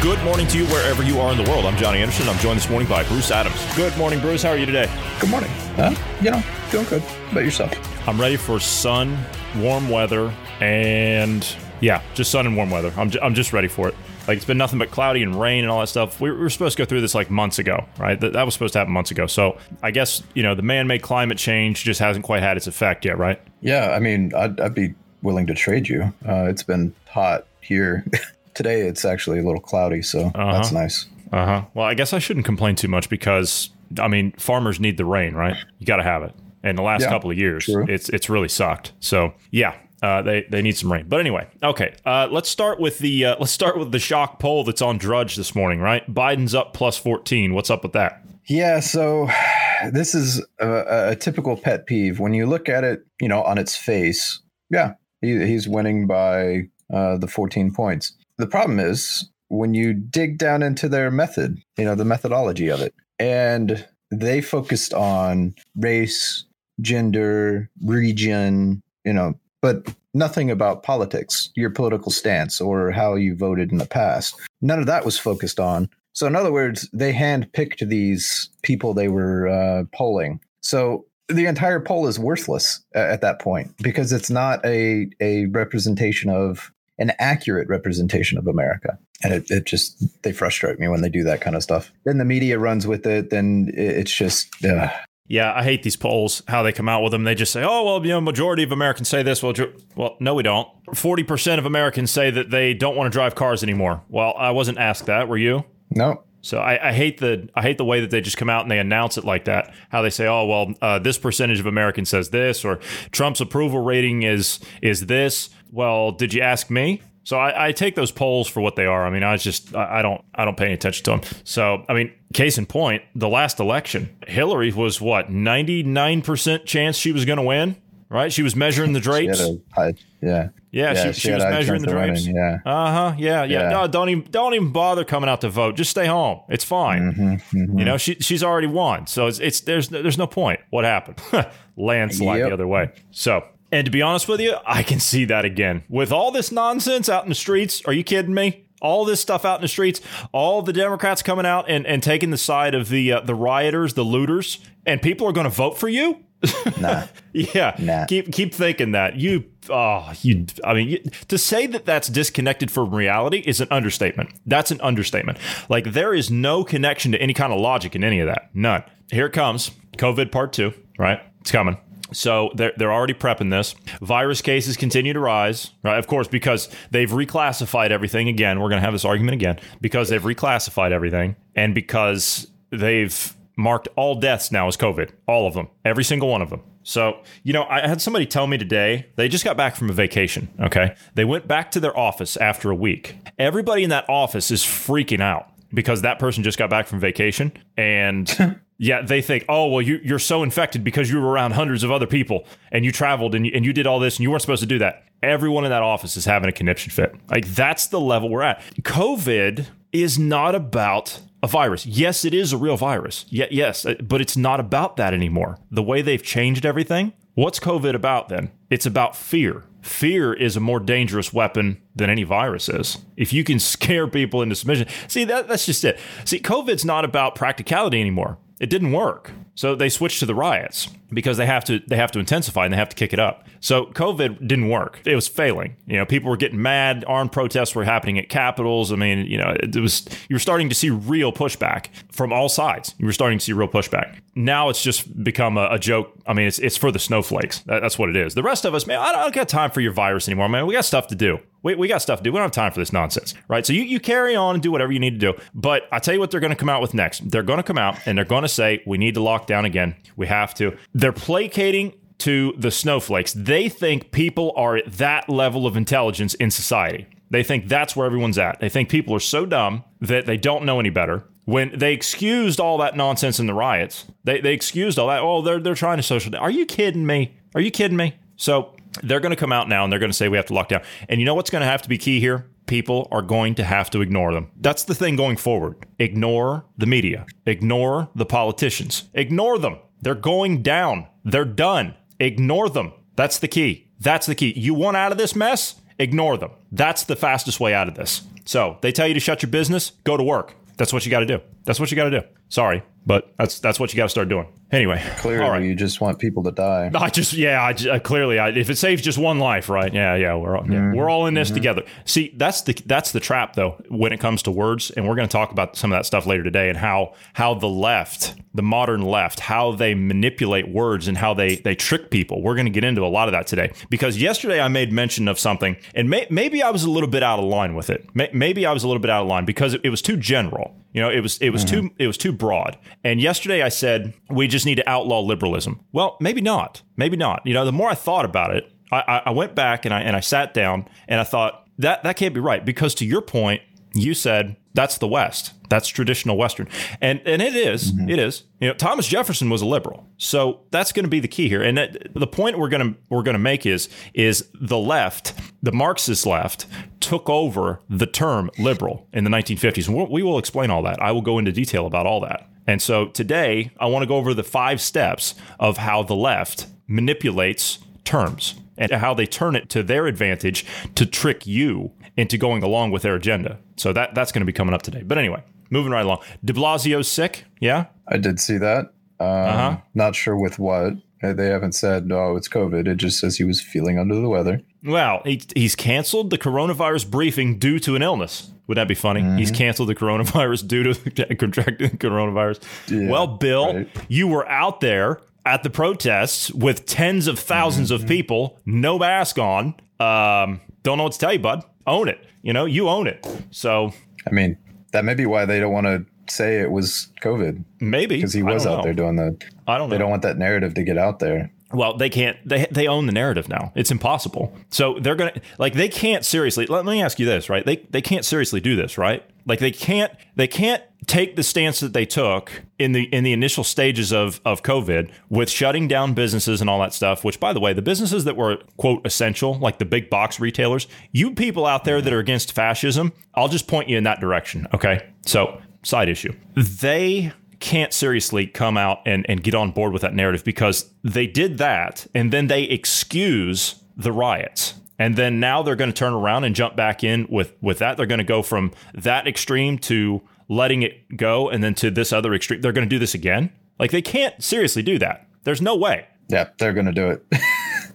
Good morning to you wherever you are in the world. I'm Johnny Anderson. I'm joined this morning by Bruce Adams. Good morning, Bruce. How are you today? Good morning. Uh, you know, doing good. How about yourself? I'm ready for sun, warm weather, and yeah, just sun and warm weather. I'm, j- I'm just ready for it. Like it's been nothing but cloudy and rain and all that stuff. We were supposed to go through this like months ago, right? That, that was supposed to happen months ago. So I guess you know the man-made climate change just hasn't quite had its effect yet, right? Yeah, I mean, I'd, I'd be willing to trade you. Uh, it's been hot here. Today it's actually a little cloudy, so that's nice. Uh huh. Well, I guess I shouldn't complain too much because I mean farmers need the rain, right? You got to have it. And the last Yeah, couple of years, true. it's it's really sucked. So yeah, uh, they they need some rain. But anyway, okay. Uh, let's start with the uh, let's start with the shock poll that's on Drudge this morning. Right, Biden's up plus fourteen. What's up with that? Yeah, so this is a, a typical pet peeve. When you look at it, you know, on its face, yeah, he, he's winning by uh, the 14 points. The problem is when you dig down into their method, you know, the methodology of it, and they focused on race, gender, region, you know, but nothing about politics, your political stance, or how you voted in the past. None of that was focused on. So, in other words, they handpicked these people they were uh, polling. So, the entire poll is worthless at that point because it's not a, a representation of an accurate representation of America. And it, it just, they frustrate me when they do that kind of stuff. Then the media runs with it. Then it's just, uh, Yeah, I hate these polls. How they come out with them. They just say, "Oh, well, you know, majority of Americans say this." Well, ju- well, no, we don't. Forty percent of Americans say that they don't want to drive cars anymore. Well, I wasn't asked that. Were you? no. So I, I hate the I hate the way that they just come out and they announce it like that. How they say, "Oh, well, uh, this percentage of Americans says this," or Trump's approval rating is is this. Well, did you ask me? So I, I take those polls for what they are. I mean, I just I, don't I don't pay any attention to them. So I mean, case in point, the last election, Hillary was what ninety nine percent chance she was going to win. Right? She was measuring the drapes. high- yeah. Yeah, she, she, had was measuring the drapes. Yeah. Uh huh. Yeah, yeah. Yeah. No, don't even don't even bother coming out to vote. Just stay home. It's fine. Mm-hmm, You know, she she's already won, so it's it's there's there's no point. What happened? Landslide Yep. the other way. So. And to be honest with you, I can see that again. With all this nonsense out in the streets, are you kidding me? All this stuff out in the streets, all the Democrats coming out and, and taking the side of the uh, the rioters, the looters, and people are going to vote for you? Nah. Yeah, Nah. keep keep thinking that you. Oh, you. I mean, you, to say that that's disconnected from reality is an understatement. That's an understatement. Like there is no connection to any kind of logic in any of that. None. Here it comes. COVID part two. Right, it's coming. So they're they're already prepping this. Virus cases continue to rise. Right, of course, because they've reclassified everything again. We're going to have this argument again because they've reclassified everything and because they've marked all deaths now as COVID, all of them, every single one of them. So, you know, I had somebody tell me today they just got back from a vacation. Okay. They went back to their office after a week. Everybody in that office is freaking out because that person just got back from vacation. And yeah, they think, oh, well, you, you're so infected because you were around hundreds of other people and you traveled and you, and you did all this and you weren't supposed to do that. Everyone in that office is having a conniption fit. Like, that's the level we're at. COVID is not about a virus. Yes, it is a real virus. Yeah, yes, uh, but it's not about that anymore. The way they've changed everything. What's COVID about then? It's about fear. Fear is a more dangerous weapon than any virus is. If you can scare people into submission, see that that's just it. See, COVID's not about practicality anymore. It didn't work. So they switched to the riots because they have to they have to intensify and they have to kick it up. So COVID didn't work. It was failing. You know, people were getting mad. Armed protests were happening at capitals. I mean, you know, it was you were starting to see real pushback from all sides. You were starting to see real pushback. Now it's just become a, a joke. I mean, it's it's for the snowflakes. That, that's what it is. The rest of us, man, I don't, I don't got time for your virus anymore, man. We got stuff to do. We, we got stuff to do. We don't have time for this nonsense, right? So you, you carry on and do whatever you need to do. But I tell you what, they're going to come out with next. They're going to come out and they're going to say we need to lock down again. We have to. They're placating to the snowflakes. They think people are at that level of intelligence in society. They think that's where everyone's at. They think people are so dumb that they don't know any better. When they excused all that nonsense in the riots, they, they excused all that. Oh, they're they're trying to social. Are you kidding me? Are you kidding me? So they're going to come out now and they're going to say we have to lock down. And you know what's going to have to be key here? People are going to have to ignore them. That's the thing going forward. Ignore the media. Ignore the politicians. Ignore them. They're going down. They're done. Ignore them. That's the key. That's the key. You want out of this mess? Ignore them. That's the fastest way out of this. So they tell you to shut your business, go to work. That's what you got to do. That's what you got to do. Sorry, but that's that's what you got to start doing. Anyway, Clearly, right. you just want people to die. I just, yeah, I, ju- uh, clearly, I, if it saves just one life, right? Yeah, yeah, we're all, yeah, we're all in this together. See, that's the that's the trap though when it comes to words, and we're going to talk about some of that stuff later today, and how how the left, the modern left, how they manipulate words and how they they trick people. We're going to get into a lot of that today because yesterday I made mention of something, and may, maybe I was a little bit out of line with it. May, maybe I was a little bit out of line because it, it was too general. You know, it was it was too mm-hmm. it was too broad. And yesterday I said we just need to outlaw liberalism. Well, maybe not. Maybe not. You know, the more I thought about it, I, I, went back and I and I sat down and I thought that that can't be right because to your point, you said that's the West. That's traditional Western, and and it is, mm-hmm. it is. You know, Thomas Jefferson was a liberal, so that's going to be the key here. And that, the point we're going to we're going to make is is the left, the Marxist left, took over the term liberal in the 1950s, and we'll, we will explain all that. I will go into detail about all that. And so today, I want to go over the five steps of how the left manipulates terms and how they turn it to their advantage to trick you into going along with their agenda. So that that's going to be coming up today. But anyway, moving right along. De Blasio's sick, yeah. I did see that. Um, Uh-huh. Not sure with what. They haven't said, oh, it's COVID. It just says he was feeling under the weather. Well, he, he's canceled the coronavirus briefing due to an illness. Would that be funny? He's canceled the coronavirus due to contracting coronavirus. Yeah, well, Bill, right. you were out there at the protests with tens of 1000s of people, no mask on. Um, don't know what to tell you, bud. Own it. You know, you own it. So I mean, that may be why they don't want to say it was COVID maybe because he was out know. there doing the. I don't know. They don't want that narrative to get out there. Well, they can't. They they own the narrative now. It's impossible. So they're gonna like they can't seriously. Let me ask you this, right? They they can't seriously do this, right? Like they can't they can't take the stance that they took in the in the initial stages of of COVID with shutting down businesses and all that stuff. Which, by the way, the businesses that were quote essential, like the big box retailers, you people out there that are against fascism, I'll just point you in that direction. Okay, so side issue. They can't seriously come out and, and get on board with that narrative because they did that and then they excuse the riots. And then now they're going to turn around and jump back in with, with that. They're going to go from that extreme to letting it go and then to this other extreme. They're going to do this again. Like they can't seriously do that. There's no way. Yeah, they're going to do it.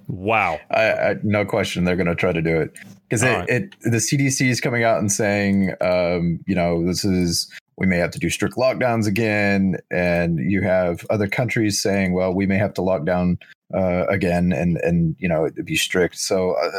Wow. I, I, no question, they're going to try to do it because it, right. it the CDC is coming out and saying, um, you know, this is we may have to do strict lockdowns again, and you have other countries saying, well, we may have to lock down uh, again, and and you know, be strict. So, uh,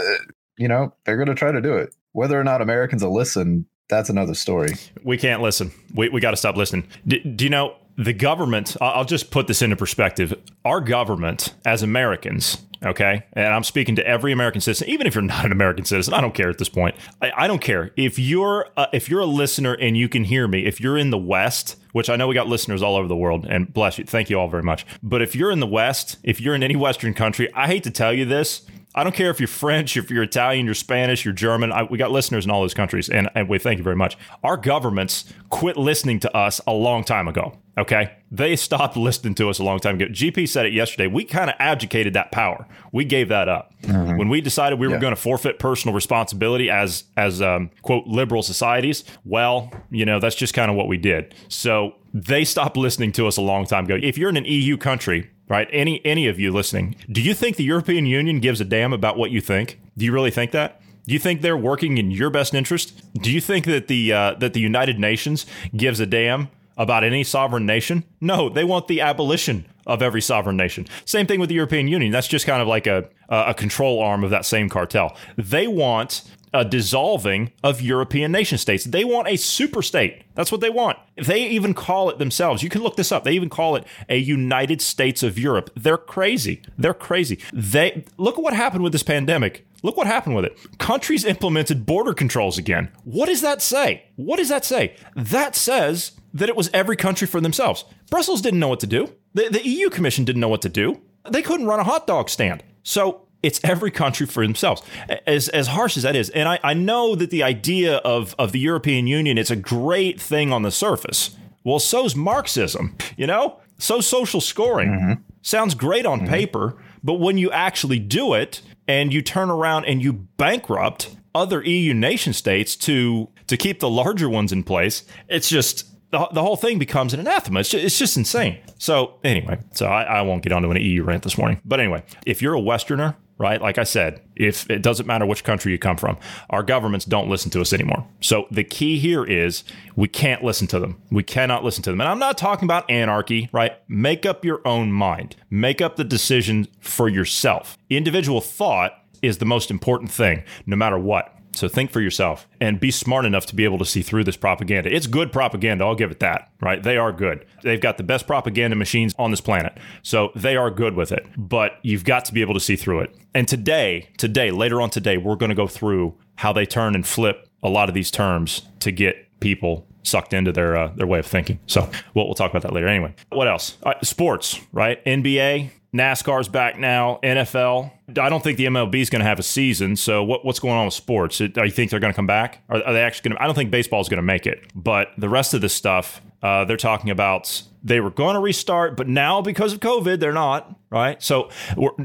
you know, they're going to try to do it. Whether or not Americans will listen, that's another story. We can't listen. We, we got to stop listening. D- do you know the government? I'll just put this into perspective. Our government, as Americans, okay, and I'm speaking to every American citizen, even if you're not an American citizen, I don't care at this point. I, I don't care if you're if you're a listener and you can hear me. If you're in the West, which I know we got listeners all over the world, and bless you, thank you all very much. But if you're in the West, if you're in any Western country, I hate to tell you this. I don't care if you're French, if you're Italian, you're Spanish, you're German. I, we got listeners in all those countries, and, and we thank you very much. Our governments quit listening to us a long time ago. Okay, they stopped listening to us a long time ago. GP said it yesterday. We kind of abdicated that power. We gave that up when we decided we were going to forfeit personal responsibility as as um, quote liberal societies. Well, you know that's just kind of what we did. So they stopped listening to us a long time ago. If you're in an EU country, right? Any any of you listening, do you think the European Union gives a damn about what you think? Do you really think that? Do you think they're working in your best interest? Do you think that the uh, that the United Nations gives a damn about any sovereign nation? No, they want the abolition of every sovereign nation. Same thing with the European Union. That's just kind of like a a control arm of that same cartel. They want a dissolving of European nation states. They want a super state. That's what they want. If They even call it themselves. You can look this up. They even call it a United States of Europe. They're crazy. They're crazy. They look at what happened with this pandemic. Look what happened with it. Countries implemented border controls again. What does that say? What does that say? That says that it was every country for themselves. Brussels didn't know what to do. The, the EU Commission didn't know what to do. They couldn't run a hot dog stand. So it's every country for themselves. As as harsh as that is, and I, I know that the idea of of the European Union it's a great thing on the surface. Well, so's Marxism, you know? So social scoring. Mm-hmm. Sounds great on mm-hmm. paper, but when you actually do it and you turn around and you bankrupt other EU nation states to to keep the larger ones in place, it's just the, the whole thing becomes an anathema. It's just, it's just insane. So anyway, so I, I won't get onto an EU rant this morning. But anyway, if you're a Westerner right? Like I said, if it doesn't matter which country you come from, our governments don't listen to us anymore. So the key here is we can't listen to them. We cannot listen to them. And I'm not talking about anarchy, right? Make up your own mind. Make up the decision for yourself. Individual thought is the most important thing, no matter what. So think for yourself and be smart enough to be able to see through this propaganda. It's good propaganda, I'll give it that, right? They are good. They've got the best propaganda machines on this planet. So they are good with it, but you've got to be able to see through it. And today, today, later on today, we're going to go through how they turn and flip a lot of these terms to get people sucked into their uh, their way of thinking. So we'll, we'll talk about that later. Anyway, what else? Sports, right? NBA, NASCAR's back now. NFL. I don't think the MLB is going to have a season. So what, what's going on with sports? Do you think they're going to come back? Are, are they actually going to? I don't think baseball is going to make it. But the rest of this stuff, uh, they're talking about they were going to restart, but now because of COVID, they're not. Right. So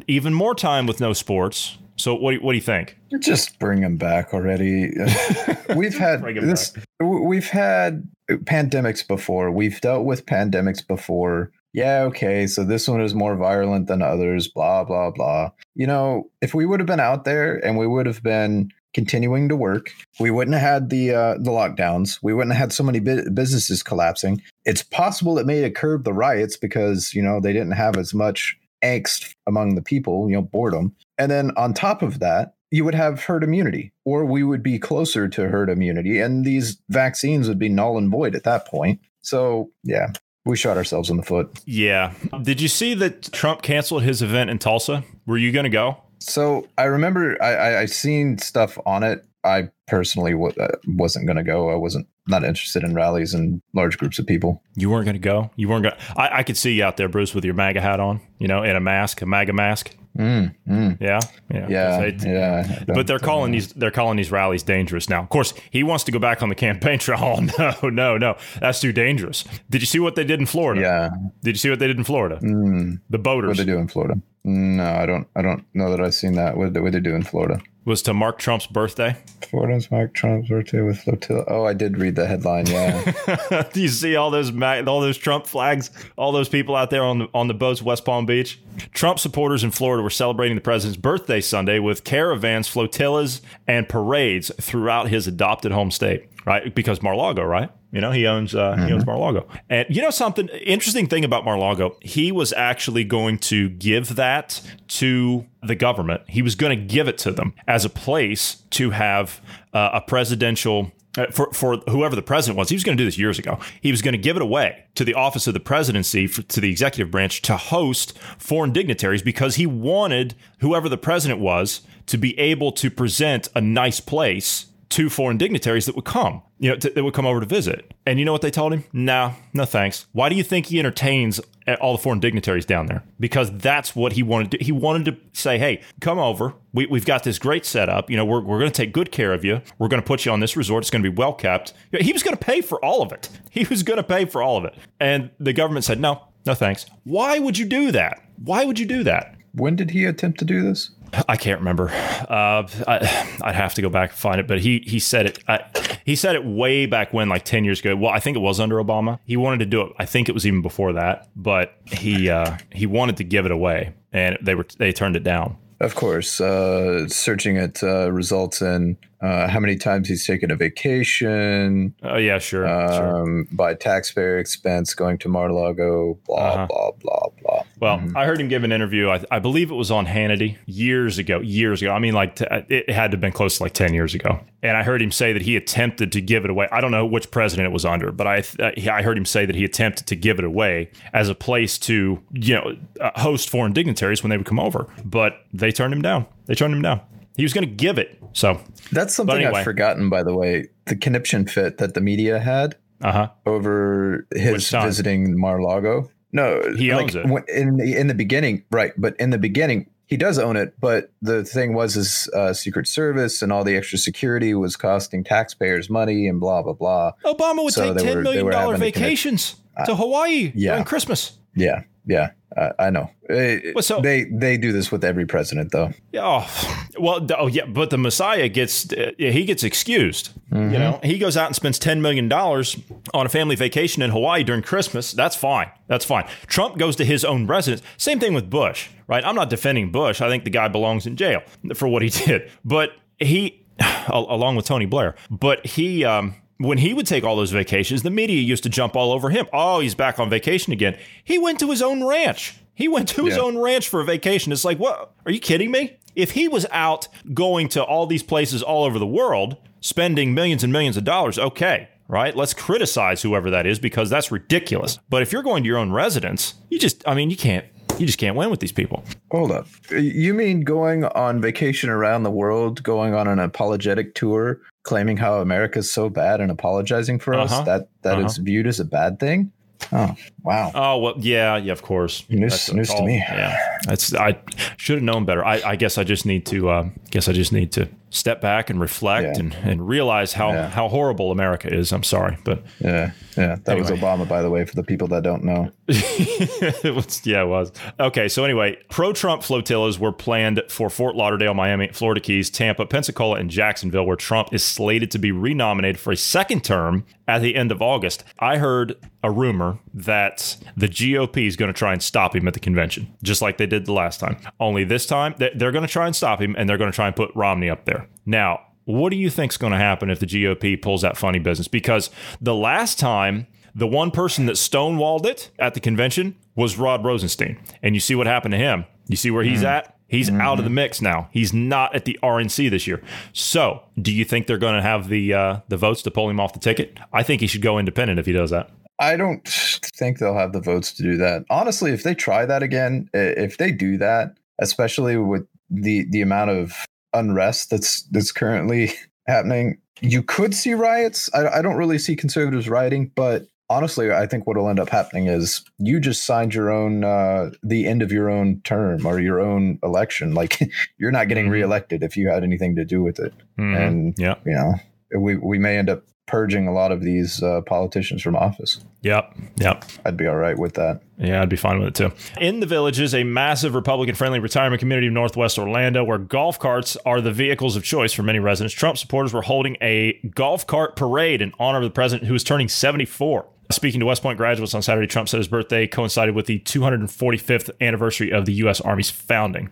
even more time with no sports. So what do, what do you think? Just bring them back already. we've had this. Back. We've had pandemics before. We've dealt with pandemics before yeah, okay, so this one is more violent than others, blah, blah, blah. You know, if we would have been out there and we would have been continuing to work, we wouldn't have had the uh, the lockdowns. We wouldn't have had so many bu- businesses collapsing. It's possible it may have curbed the riots because, you know, they didn't have as much angst among the people, you know, boredom. And then on top of that, you would have herd immunity, or we would be closer to herd immunity, and these vaccines would be null and void at that point. So, yeah, we shot ourselves in the foot. Yeah. Did you see that Trump canceled his event in Tulsa? Were you going to go? So I remember I, I, I seen stuff on it. I personally w- uh, wasn't going to go. I wasn't not interested in rallies and large groups of people. You weren't going to go. You weren't going. I, I could see you out there, Bruce, with your MAGA hat on. You know, in a mask, a MAGA mask. Mm, mm. Yeah, yeah, yeah, yeah. But they're calling these they're calling these rallies dangerous now. Of course, he wants to go back on the campaign trail. Oh, no, no, no, that's too dangerous. Did you see what they did in Florida? Yeah. Did you see what they did in Florida? Mm. The boaters. What they do in Florida? No, I don't. I don't know that I've seen that. What did they do in Florida? was to Mark Trump's birthday. Florida's Mark Trump's birthday with flotilla. Oh, I did read the headline. Yeah. Do you see all those all those Trump flags? All those people out there on the on the boats, West Palm Beach. Trump supporters in Florida were celebrating the president's birthday Sunday with caravans, flotillas, and parades throughout his adopted home state. Right, because Mar-Lago, right? You know, he owns uh, mm-hmm. he owns mm-hmm. Mar-Lago. And you know something interesting thing about Mar-Lago, he was actually going to give that to the government. He was going to give it to them as a place to have uh, a presidential uh, for, for whoever the president was, he was going to do this years ago. He was going to give it away to the office of the presidency, for, to the executive branch, to host foreign dignitaries because he wanted whoever the president was to be able to present a nice place to foreign dignitaries that would come, you know, to, that would come over to visit. And you know what they told him? No, no thanks. Why do you think he entertains eh, all the foreign dignitaries down there? Because that's what he wanted to He wanted to say, hey, come over. We, we've got this great setup. You know, we're, we're going to take good care of you. We're going to put you on this resort. It's going to be well kept. He was going to pay for all of it. He was going to pay for all of it. And the government said, no, no thanks. Why would you do that? Why would you do that? When did he attempt to do this? I can't remember. Uh, I, would have to go back and find it, but he he said it. I, he said it way back when, like ten years ago. Well, I think it was under Obama. He wanted to do it. I think it was even before that, but he uh, he wanted to give it away, and they were they turned it down. Of course, uh, searching it uh, results in uh, how many times he's taken a vacation. Oh yeah, sure, um, sure. By taxpayer expense, going to Mar-a-Lago. Blah uh-huh. blah blah blah. Well, I heard him give an interview. I, I believe it was on Hannity years ago. Years ago. I mean, like t- it had to have been close to like ten years ago. And I heard him say that he attempted to give it away. I don't know which president it was under, but I uh, I heard him say that he attempted to give it away as a place to you know uh, host foreign dignitaries when they would come over, but they turned him down. They turned him down. He was going to give it. So That's something anyway. I've forgotten, by the way. The conniption fit that the media had uh huh. over his visiting Mar-Lago. No, He owns it. when- in the in the beginning, right? But in the beginning, he does own it. But the thing was, his uh, Secret Service and all the extra security was costing taxpayers money and blah blah blah. Obama would So take they ten were- million they were dollar having to commit- vacations to Hawaii yeah. during Christmas. Yeah, yeah, uh, I know. Uh, Well, so- they they do this with every president, though. Yeah, Oh, well, oh yeah, but the Messiah gets uh, he gets excused. Mm-hmm. You know, he goes out and spends ten million dollars on a family vacation in Hawaii during Christmas. That's fine. That's fine. Trump goes to his own residence. Same thing with Bush, right? I'm not defending Bush. I think the guy belongs in jail for what he did, but he, along with Tony Blair, but he. Um, when he would take all those vacations, the media used to jump all over him. Oh, he's back on vacation again. He went to his own ranch. He went to his Yeah. own ranch for a vacation. It's like, what? Are you kidding me? If he was out going to all these places all over the world, spending millions and millions of dollars, okay, right? Let's criticize whoever that is because that's ridiculous. But if you're going to your own residence, you just, I mean, you can't, you just can't win with these people. Hold up. You mean going on vacation around the world, going on an apologetic tour, claiming how America's so bad and apologizing for Uh-huh. us? That that Uh-huh. viewed as a bad thing? Oh, wow. Oh well, yeah, yeah, of course. News- That's- news to me. Yeah, I should have known better. I, I guess I just need to. Uh, guess I just need to step back and reflect Yeah. and, and realize how Yeah. how horrible America is. I'm sorry, but Yeah, yeah. That was Obama, by the way, for the people that don't know. it was, yeah, it was. Okay, so anyway, pro Trump flotillas were planned for Fort Lauderdale, Miami, Florida Keys, Tampa, Pensacola, and Jacksonville, where Trump is slated to be renominated for a second term at the end of August. I heard a rumor that the GOP is going to try and stop him at the convention, just like they did the last time. Only this time, they- they're going to try and stop him, and they're going to try and put Romney up there. Now, what do you think's going to happen if the GOP pulls that funny business? Because the last time, the one person that stonewalled it at the convention was Rod Rosenstein. And you see what happened to him. You see where he's at? He's out of the mix now. He's not at the RNC this year. So, do you think they're going to have the uh, the votes to pull him off the ticket? I think he should go independent if he does that. I don't think they'll have the votes to do that. Honestly, if they try that again, if they do that, especially with the the amount of unrest that's that's currently happening, you could see riots. I, I don't really see conservatives rioting, but honestly, I think what will end up happening is you just signed your own uh, the end of your own term or your own election. Like you're not getting Mhm. reelected if you had anything to do with it, Mhm. and yeah, you know we we may end up purging a lot of these uh, politicians from office. yep, yep. I'd be all right with that. Yeah, I'd be fine with it too. In the Villages, a massive Republican friendly retirement community of Northwest Orlando where golf carts are the vehicles of choice for many residents. Trump supporters were holding a golf cart parade in honor of the president who is turning 74. Speaking to West Point graduates on Saturday, Trump said his birthday coincided with the 245th anniversary of the U.S. Army's founding.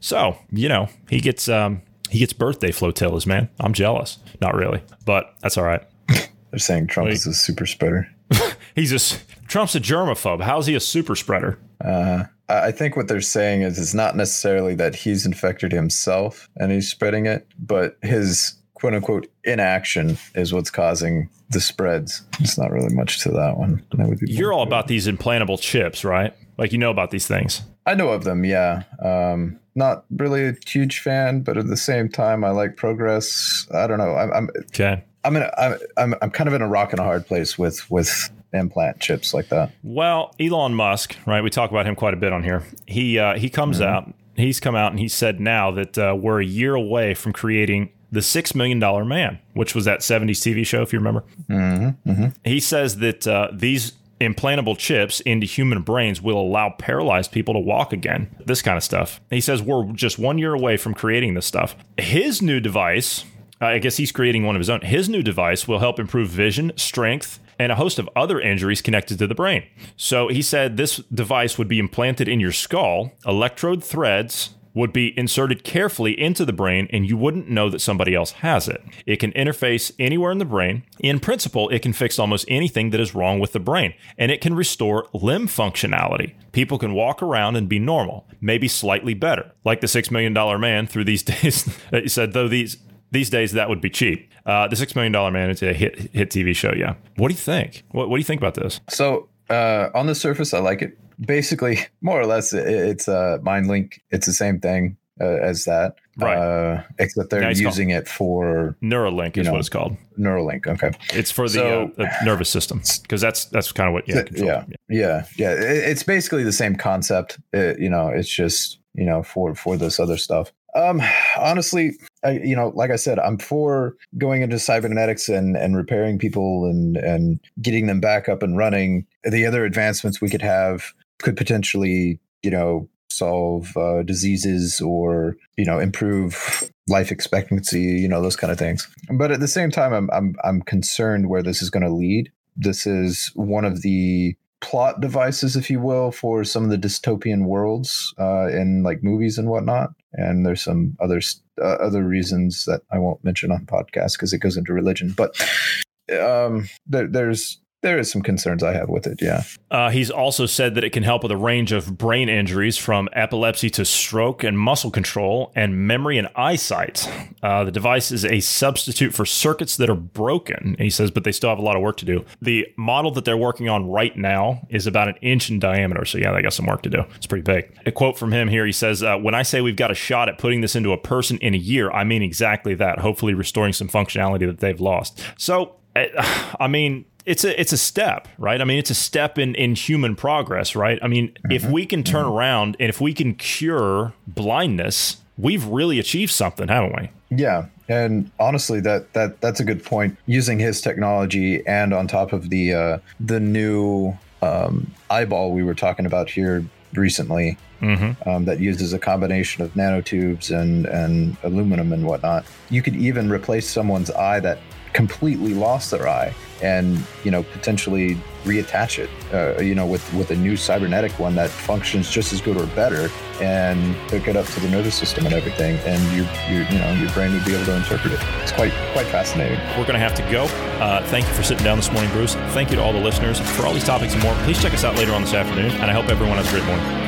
So, you know, he gets um, he gets birthday flotillas, man. I'm jealous. Not really, but that's all right. They're saying Trump Wait. is a super spreader. He's a Trump's a germaphobe. How's he a super spreader? Uh, I think what they're saying is it's not necessarily that he's infected himself and he's spreading it, but his quote unquote inaction is what's causing the spreads. It's not really much to that one. That You're all about these implantable chips, right? Like you know about these things. I know of them, yeah. Um, not really a huge fan, but at the same time, I like progress. I don't know. I'm I'm Okay. I'm in a, I'm, I'm I'm kind of in a rock and a hard place with with implant chips like that. Well, Elon Musk, right? We talk about him quite a bit on here. He uh, he comes out. He's come out and he said now that uh, we're a year away from creating the Six Million Dollar Man, which was that '70s TV show, if you remember. Mm-hmm, mm-hmm. He says that uh, these implantable chips into human brains will allow paralyzed people to walk again. This kind of stuff. He says we're just one year away from creating this stuff. His new device, Uh, I guess he's creating one of his own. His new device will help improve vision, strength, and a host of other injuries connected to the brain. So he said this device would be implanted in your skull, electrode threads would be inserted carefully into the brain and you wouldn't know that somebody else has it. It can interface anywhere in the brain. In principle, it can fix almost anything that is wrong with the brain and it can restore limb functionality. People can walk around and be normal, maybe slightly better. Like the $6 million man through these days, he said, though these these days that would be cheap. Uh, the Six Million Dollar Man is a hit hit TV show. Yeah. What do you think? What, what do you think about this? So uh, on the surface, I like it. Basically, more or less, it, it's a mind link. It's the same thing uh, as that, Right. Uh, except they're Yeah, using it for Neuralink is know, what it's called. Neuralink. Okay. It's for the, So- uh, the nervous system because that's that's kind of what yeah control- yeah. Yeah, yeah. It, it's basically the same concept. It, you know, it's just you know for for this other stuff. Um, honestly, I, you know, like I said, I'm for going into cybernetics and and repairing people and and getting them back up and running. The other advancements we could have could potentially, you know, solve uh, diseases or you know improve life expectancy. You know, those kind of things. But at the same time, I'm I'm I'm concerned where this is going to lead. This is one of the plot devices, if you will, for some of the dystopian worlds uh, in like movies and whatnot. And there's some other uh, other reasons that I won't mention on podcast because it goes into religion. But um, there, there's there is some concerns I have with it. Yeah. Uh, he's also said that it can help with a range of brain injuries from epilepsy to stroke and muscle control and memory and eyesight. Uh, the device is a substitute for circuits that are broken. He says, but they still have a lot of work to do. The model that they're working on right now is about an inch in diameter. So, yeah, they got some work to do. It's pretty big. A quote from him here he says, uh, When I say we've got a shot at putting this into a person in a year, I mean exactly that, hopefully restoring some functionality that they've lost. So, I I mean, it's a it's a step, right? I mean, it's a step in in human progress, right? I mean, if we can turn around and if we can cure blindness, we've really achieved something, haven't we? Yeah, and honestly, that that that's a good point. Using his technology and on top of the uh, the new um, eyeball we were talking about here recently, Mm-hmm. um, that uses a combination of nanotubes and and aluminum and whatnot. You could even replace someone's eye that completely lost their eye, and you know potentially reattach it. Uh, you know, with with a new cybernetic one that functions just as good or better, and hook it up to the nervous system and everything, and you your you know your brain would be able to interpret it. It's quite quite fascinating. We're to have to go. Uh, thank you for sitting down this morning, Bruce. Thank you to all the listeners. For all these topics and more, please check us out later on this afternoon, and I hope everyone has a great morning.